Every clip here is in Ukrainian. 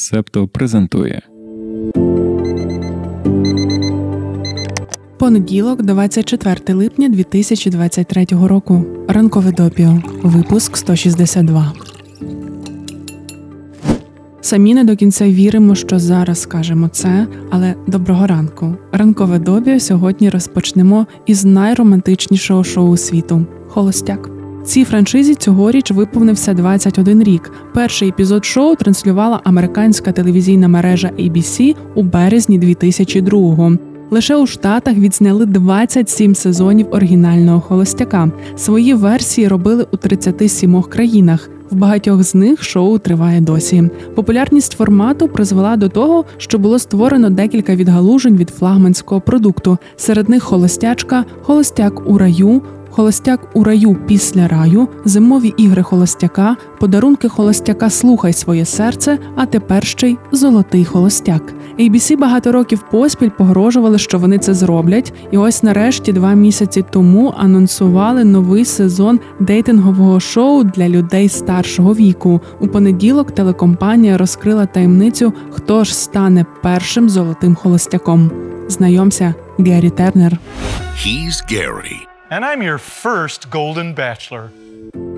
Септо презентує. Понеділок, 24 липня 2023 року. Ранкове допіо. Випуск 162. Самі не до кінця віримо, що зараз скажемо це, але доброго ранку. Ранкове допіо сьогодні розпочнемо із найромантичнішого шоу світу Холостяк. Цій франшизі цьогоріч виповнився 21 рік. Перший епізод шоу транслювала американська телевізійна мережа ABC у березні 2002-го. Лише у Штатах відзняли 27 сезонів оригінального холостяка. Свої версії робили у 37 країнах. В багатьох з них шоу триває досі. Популярність формату призвела до того, що було створено декілька відгалужень від флагманського продукту. Серед них холостячка, холостяк у раю, Холостяк у раю після раю, зимові ігри холостяка, подарунки холостяка Слухай своє серце, а тепер ще й золотий холостяк. ABC багато років поспіль погрожували, що вони це зроблять, і ось нарешті два місяці тому анонсували новий сезон дейтингового шоу для людей старшого віку. У понеділок телекомпанія розкрила таємницю, хто ж стане першим золотим холостяком. Знайомся, Геррі Тернер. He's Gary. And I'm your first Golden Bachelor.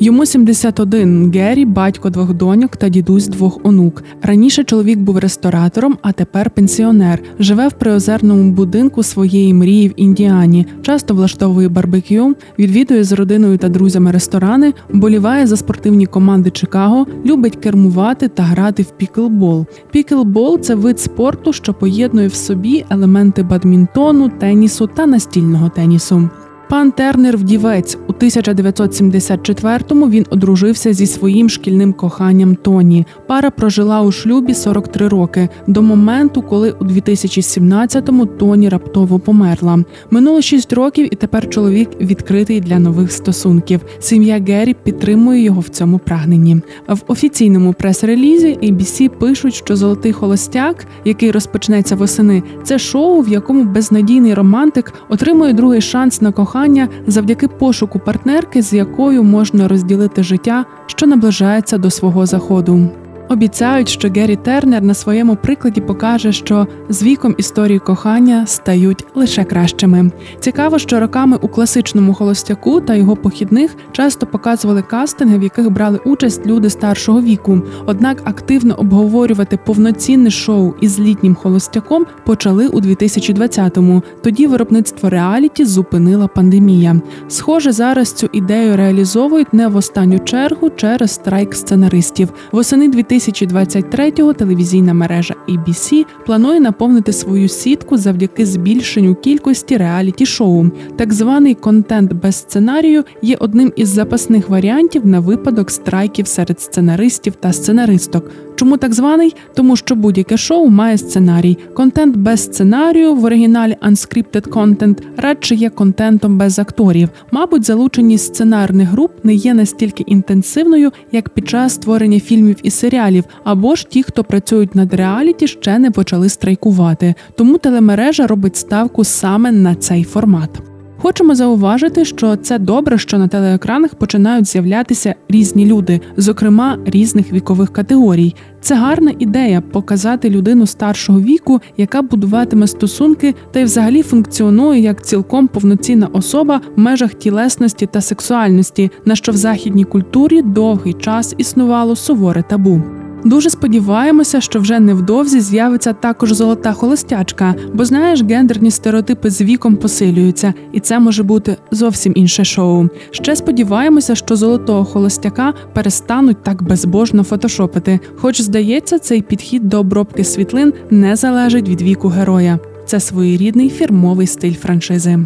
Йому 71, Геррі, батько двох доньок та дідусь двох онук. Раніше чоловік був ресторатором, а тепер пенсіонер. Живе в приозерному будинку своєї мрії в Індіані. Часто влаштовує барбекю, відвідує з родиною та друзями ресторани, боліває за спортивні команди Чикаго, любить кермувати та грати в піклбол. Піклбол це вид спорту, що поєднує в собі елементи бадмінтону, тенісу та настільного тенісу. Пан Тернер вдівець у 1974-му він одружився зі своїм шкільним коханням Тоні. Пара прожила у шлюбі 43 роки до моменту, коли у 2017-му Тоні раптово померла. Минуло 6 років, і тепер чоловік відкритий для нових стосунків. Сім'я Геррі підтримує його в цьому прагненні. В офіційному прес-релізі ABC пишуть, що золотий холостяк, який розпочнеться восени, це шоу, в якому безнадійний романтик отримує другий шанс на кохання кохання завдяки пошуку партнерки, з якою можна розділити життя, що наближається до свого заходу. Обіцяють, що Геррі Тернер на своєму прикладі покаже, що з віком історії кохання стають лише кращими. Цікаво, що роками у класичному холостяку та його похідних часто показували кастинги, в яких брали участь люди старшого віку. Однак активно обговорювати повноцінне шоу із літнім холостяком почали у 2020-му. Тоді виробництво реаліті зупинила пандемія. Схоже, зараз цю ідею реалізовують не в останню чергу через страйк сценаристів. Восени 2020 2023-го телевізійна мережа ABC планує наповнити свою сітку завдяки збільшенню кількості реаліті-шоу. Так званий контент без сценарію є одним із запасних варіантів на випадок страйків серед сценаристів та сценаристок. Чому так званий? Тому що будь-яке шоу має сценарій. Контент без сценарію в оригіналі unscripted content радше є контентом без акторів. Мабуть, залученість сценарних груп не є настільки інтенсивною, як під час створення фільмів і серіалів, або ж ті, хто працюють над реаліті, ще не почали страйкувати. Тому телемережа робить ставку саме на цей формат. Хочемо зауважити, що це добре, що на телеекранах починають з'являтися різні люди, зокрема різних вікових категорій. Це гарна ідея показати людину старшого віку, яка будуватиме стосунки та й взагалі функціонує як цілком повноцінна особа в межах тілесності та сексуальності, на що в західній культурі довгий час існувало суворе табу. Дуже сподіваємося, що вже невдовзі з'явиться також золота холостячка, бо знаєш, гендерні стереотипи з віком посилюються, і це може бути зовсім інше шоу. Ще сподіваємося, що золотого холостяка перестануть так безбожно фотошопити. Хоч здається, цей підхід до обробки світлин не залежить від віку героя. Це своєрідний фірмовий стиль франшизи.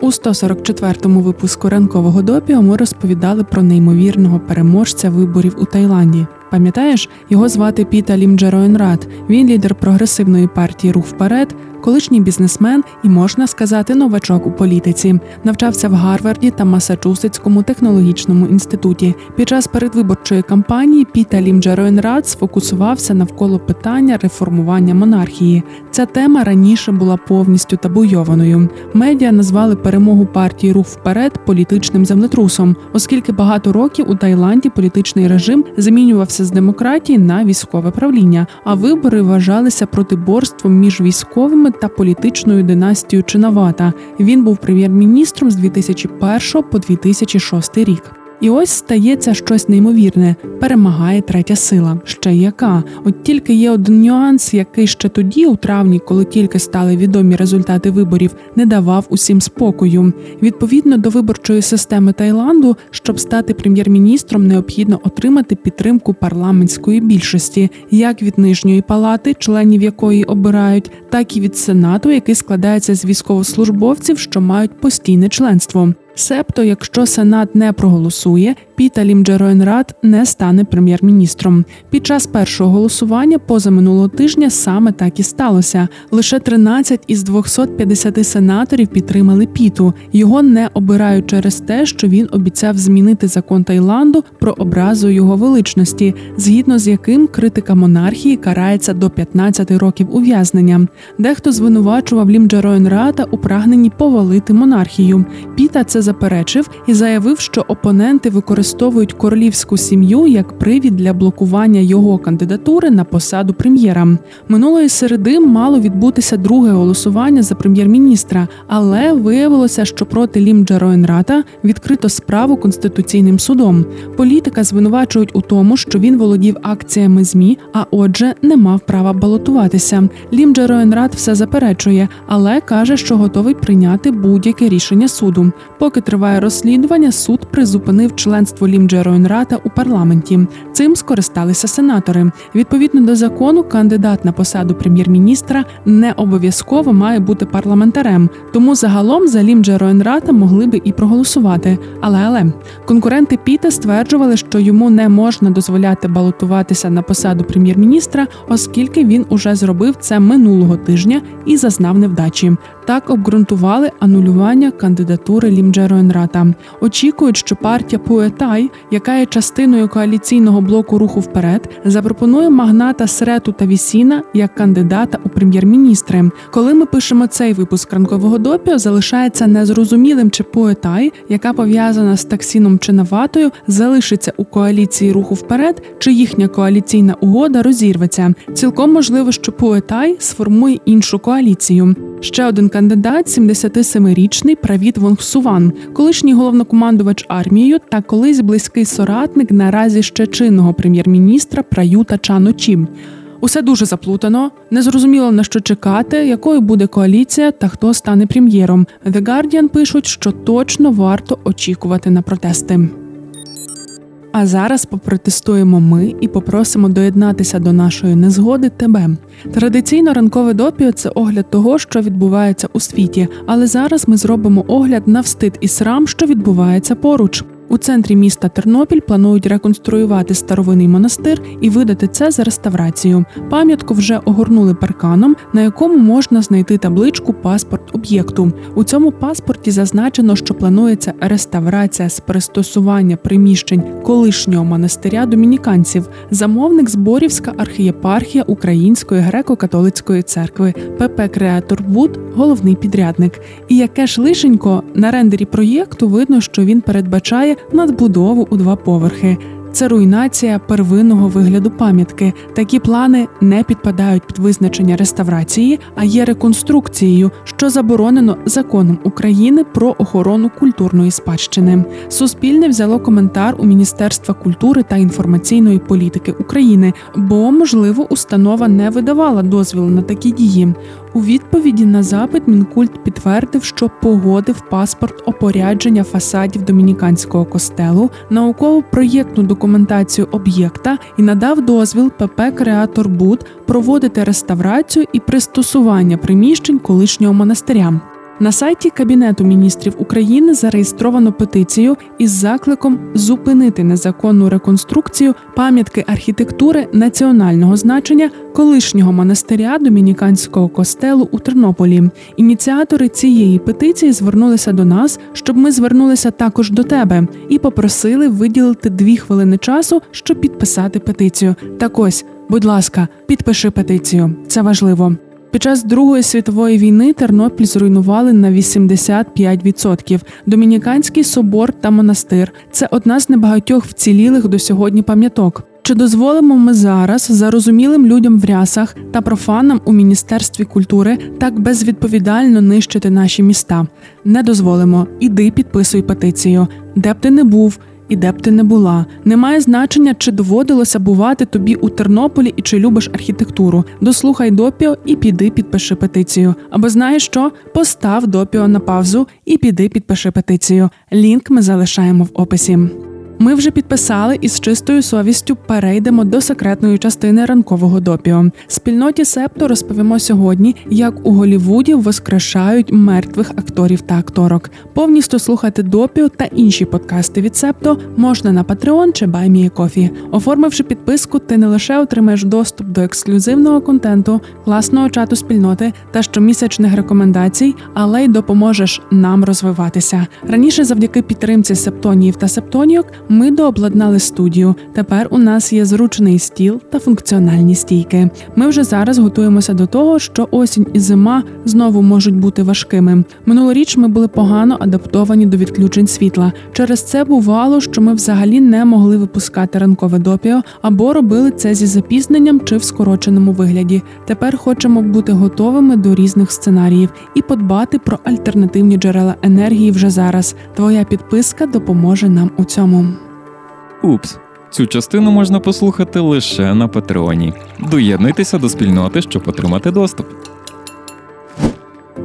У 144-му випуску ранкового допіо ми розповідали про неймовірного переможця виборів у Таїланді. Пам'ятаєш, його звати Піта Лімджероенрат. Він лідер прогресивної партії Рух вперед, колишній бізнесмен і можна сказати новачок у політиці. Навчався в Гарварді та Масачусетському технологічному інституті. Під час передвиборчої кампанії Піта Лімджероенрад сфокусувався навколо питання реформування монархії. Ця тема раніше була повністю табуйованою. Медіа назвали перемогу партії Рух вперед політичним землетрусом, оскільки багато років у Таїланді політичний режим змінювався з демократії на військове правління, а вибори вважалися протиборством між військовими та політичною династією Чинавата. Він був прем'єр-міністром з 2001 по 2006 рік. І ось стається щось неймовірне, перемагає третя сила. Ще яка? От тільки є один нюанс, який ще тоді, у травні, коли тільки стали відомі результати виборів, не давав усім спокою. Відповідно до виборчої системи Таїланду, щоб стати прем'єр-міністром, необхідно отримати підтримку парламентської більшості, як від нижньої палати, членів якої обирають, так і від сенату, який складається з військовослужбовців, що мають постійне членство. Себто, якщо Сенат не проголосує, Піта Лімджероенрад не стане прем'єр-міністром. Під час першого голосування позаминулого тижня саме так і сталося. Лише 13 із 250 сенаторів підтримали Піту. Його не обирають через те, що він обіцяв змінити закон Таїланду про образу його величності, згідно з яким критика монархії карається до 15 років ув'язнення. Дехто звинувачував Лімджероенрада у прагненні повалити монархію. Піта це заперечив і заявив, що опоненти використовують королівську сім'ю як привід для блокування його кандидатури на посаду прем'єра. Минулої середи мало відбутися друге голосування за прем'єр-міністра, але виявилося, що проти Лім Джароенрата відкрито справу конституційним судом. Політика звинувачують у тому, що він володів акціями змі, а отже, не мав права балотуватися. Лім Джароенрат все заперечує, але каже, що готовий прийняти будь-яке рішення суду. Поки триває розслідування, суд призупинив членство Лімджероенрата у парламенті. Цим скористалися сенатори. Відповідно до закону, кандидат на посаду прем'єр-міністра не обов'язково має бути парламентарем. Тому загалом за Лімджероенрата могли би і проголосувати. Але але конкуренти Піта стверджували, що йому не можна дозволяти балотуватися на посаду прем'єр-міністра, оскільки він уже зробив це минулого тижня і зазнав невдачі. Так обґрунтували анулювання кандидатури Лімджероенрата. Очікують, що партія Пуетай, яка є частиною коаліційного блоку руху вперед, запропонує магната Срету та Вісіна як кандидата у прем'єр-міністри. Коли ми пишемо цей випуск ранкового допіо, залишається незрозумілим, чи Пуетай, яка пов'язана з таксіном чи Наватою, залишиться у коаліції руху вперед, чи їхня коаліційна угода розірветься. Цілком можливо, що Пуетай сформує іншу коаліцію. Ще один кандидат 77-річний Правіт Вонгсуван, колишній головнокомандувач армією та колись близький соратник наразі ще чинного прем'єр-міністра Праюта Чаночі. Усе дуже заплутано, незрозуміло на що чекати, якою буде коаліція та хто стане прем'єром. The Guardian пишуть, що точно варто очікувати на протести. А зараз попротестуємо ми і попросимо доєднатися до нашої незгоди тебе. Традиційно ранкове допіо це огляд того, що відбувається у світі, але зараз ми зробимо огляд на встид і срам, що відбувається поруч. У центрі міста Тернопіль планують реконструювати старовинний монастир і видати це за реставрацію. Пам'ятку вже огорнули парканом, на якому можна знайти табличку Паспорт об'єкту. У цьому паспорті зазначено, що планується реставрація з пристосуванням приміщень колишнього монастиря домініканців. Замовник Зборівська архієпархія Української греко-католицької церкви ПП Креатор Буд головний підрядник. І яке ж лишенько на рендері проєкту видно, що він передбачає надбудову у два поверхи. Це руйнація первинного вигляду пам'ятки. Такі плани не підпадають під визначення реставрації, а є реконструкцією, що заборонено законом України про охорону культурної спадщини. Суспільне взяло коментар у Міністерства культури та інформаційної політики України, бо можливо установа не видавала дозвіл на такі дії. У відповіді на запит Мінкульт підтвердив, що погодив паспорт опорядження фасадів домініканського костелу, науково проєктну документацію об'єкта і надав дозвіл ПП Креатор Буд проводити реставрацію і пристосування приміщень колишнього монастиря. На сайті Кабінету міністрів України зареєстровано петицію із закликом зупинити незаконну реконструкцію пам'ятки архітектури національного значення колишнього монастиря домініканського костелу у Тернополі. Ініціатори цієї петиції звернулися до нас, щоб ми звернулися також до тебе і попросили виділити дві хвилини часу, щоб підписати петицію. Так ось, будь ласка, підпиши петицію. Це важливо. Під час Другої світової війни Тернопіль зруйнували на 85%. Домініканський собор та монастир це одна з небагатьох вцілілих до сьогодні пам'яток. Чи дозволимо ми зараз зарозумілим людям в рясах та профанам у міністерстві культури так безвідповідально нищити наші міста? Не дозволимо. Іди підписуй петицію, де б ти не був. І де б ти не була, немає значення, чи доводилося бувати тобі у Тернополі і чи любиш архітектуру. Дослухай допіо і піди підпиши петицію. Або знаєш що? Постав допіо на паузу і піди підпиши петицію. Лінк ми залишаємо в описі. Ми вже підписали і з чистою совістю перейдемо до секретної частини ранкового допіо. Спільноті Септо розповімо сьогодні, як у Голівуді воскрешають мертвих акторів та акторок. Повністю слухати допіо та інші подкасти від Септо можна на Patreon чи BuyMeACoffee. Оформивши підписку, ти не лише отримаєш доступ до ексклюзивного контенту, класного чату спільноти та щомісячних рекомендацій, але й допоможеш нам розвиватися. Раніше, завдяки підтримці септоніїв та септонійок, ми дообладнали студію. Тепер у нас є зручний стіл та функціональні стійки. Ми вже зараз готуємося до того, що осінь і зима знову можуть бути важкими. Минулоріч ми були погано адаптовані до відключень світла. Через це бувало, що ми взагалі не могли випускати ранкове допіо або робили це зі запізненням чи в скороченому вигляді. Тепер хочемо бути готовими до різних сценаріїв і подбати про альтернативні джерела енергії вже зараз. Твоя підписка допоможе нам у цьому. Упс. Цю частину можна послухати лише на Патреоні. Доєднуйтеся до спільноти, щоб отримати доступ.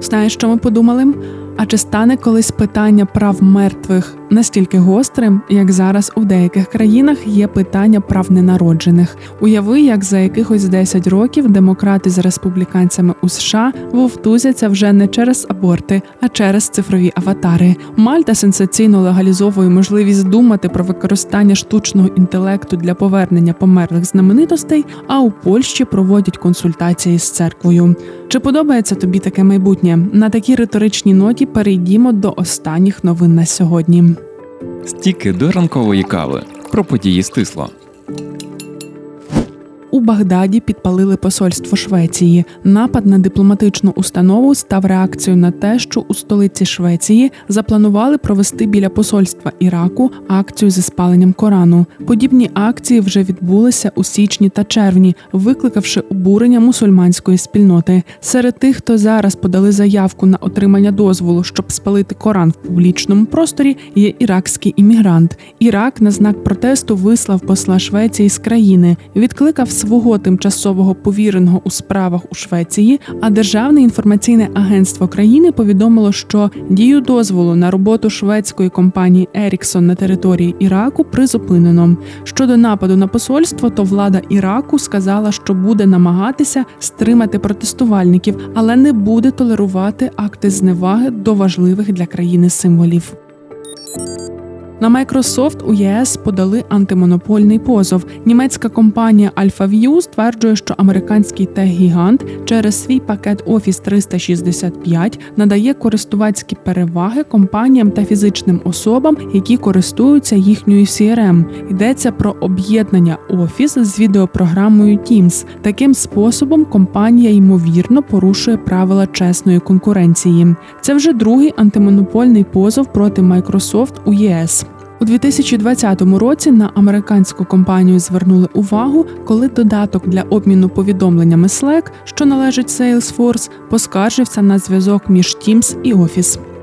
Знаєш, що ми подумали? А чи стане колись питання прав мертвих настільки гострим, як зараз у деяких країнах є питання прав ненароджених? Уяви, як за якихось 10 років демократи з республіканцями у США вовтузяться вже не через аборти, а через цифрові аватари. Мальта сенсаційно легалізовує можливість думати про використання штучного інтелекту для повернення померлих знаменитостей. А у Польщі проводять консультації з церквою. Чи подобається тобі таке майбутнє? На такій риторичній ноті перейдімо до останніх новин на сьогодні. Стіки до ранкової кави про події стисло. У Багдаді підпалили посольство Швеції. Напад на дипломатичну установу став реакцією на те, що у столиці Швеції запланували провести біля посольства Іраку акцію зі спаленням Корану. Подібні акції вже відбулися у січні та червні, викликавши обурення мусульманської спільноти. Серед тих, хто зараз подали заявку на отримання дозволу, щоб спалити Коран в публічному просторі, є іракський іммігрант. Ірак на знак протесту вислав посла Швеції з країни, відкликав свого тимчасового повіреного у справах у Швеції, а Державне інформаційне агентство країни повідомило, що дію дозволу на роботу шведської компанії Еріксон на території Іраку призупинено. Щодо нападу на посольство, то влада Іраку сказала, що буде намагатися стримати протестувальників, але не буде толерувати акти зневаги до важливих для країни символів. На Microsoft у ЄС подали антимонопольний позов. Німецька компанія AlphaView стверджує, що американський тех-гігант через свій пакет Office 365 надає користувацькі переваги компаніям та фізичним особам, які користуються їхньою CRM. Йдеться про об'єднання Office з відеопрограмою Teams. Таким способом компанія ймовірно порушує правила чесної конкуренції. Це вже другий антимонопольний позов проти Microsoft у ЄС. У 2020 році на американську компанію звернули увагу, коли додаток для обміну повідомленнями Slack, що належить Salesforce, поскаржився на зв'язок між Teams і Office.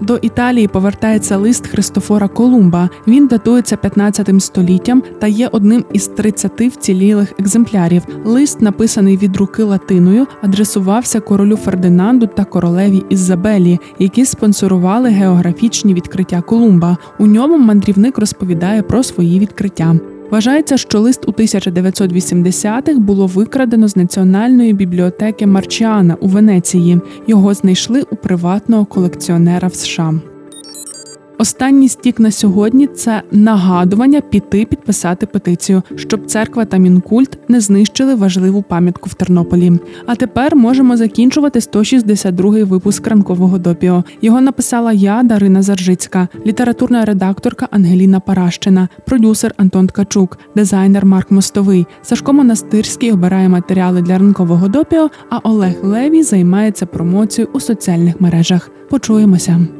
До Італії повертається лист Христофора Колумба. Він датується 15 століттям та є одним із 30 вцілілих екземплярів. Лист, написаний від руки латиною, адресувався королю Фердинанду та королеві Ізабелі, які спонсорували географічні відкриття Колумба. У ньому мандрівник розповідає про свої відкриття. Вважається, що лист у 1980-х було викрадено з національної бібліотеки Марчіана у Венеції. Його знайшли у приватного колекціонера в США. Останній стік на сьогодні це нагадування піти підписати петицію, щоб церква та мінкульт не знищили важливу пам'ятку в Тернополі. А тепер можемо закінчувати 162-й випуск ранкового допіо. Його написала я, Дарина Заржицька, літературна редакторка Ангеліна Паращина, продюсер Антон Ткачук, дизайнер Марк Мостовий. Сашко Монастирський обирає матеріали для ранкового допіо. А Олег Левій займається промоцією у соціальних мережах. Почуємося.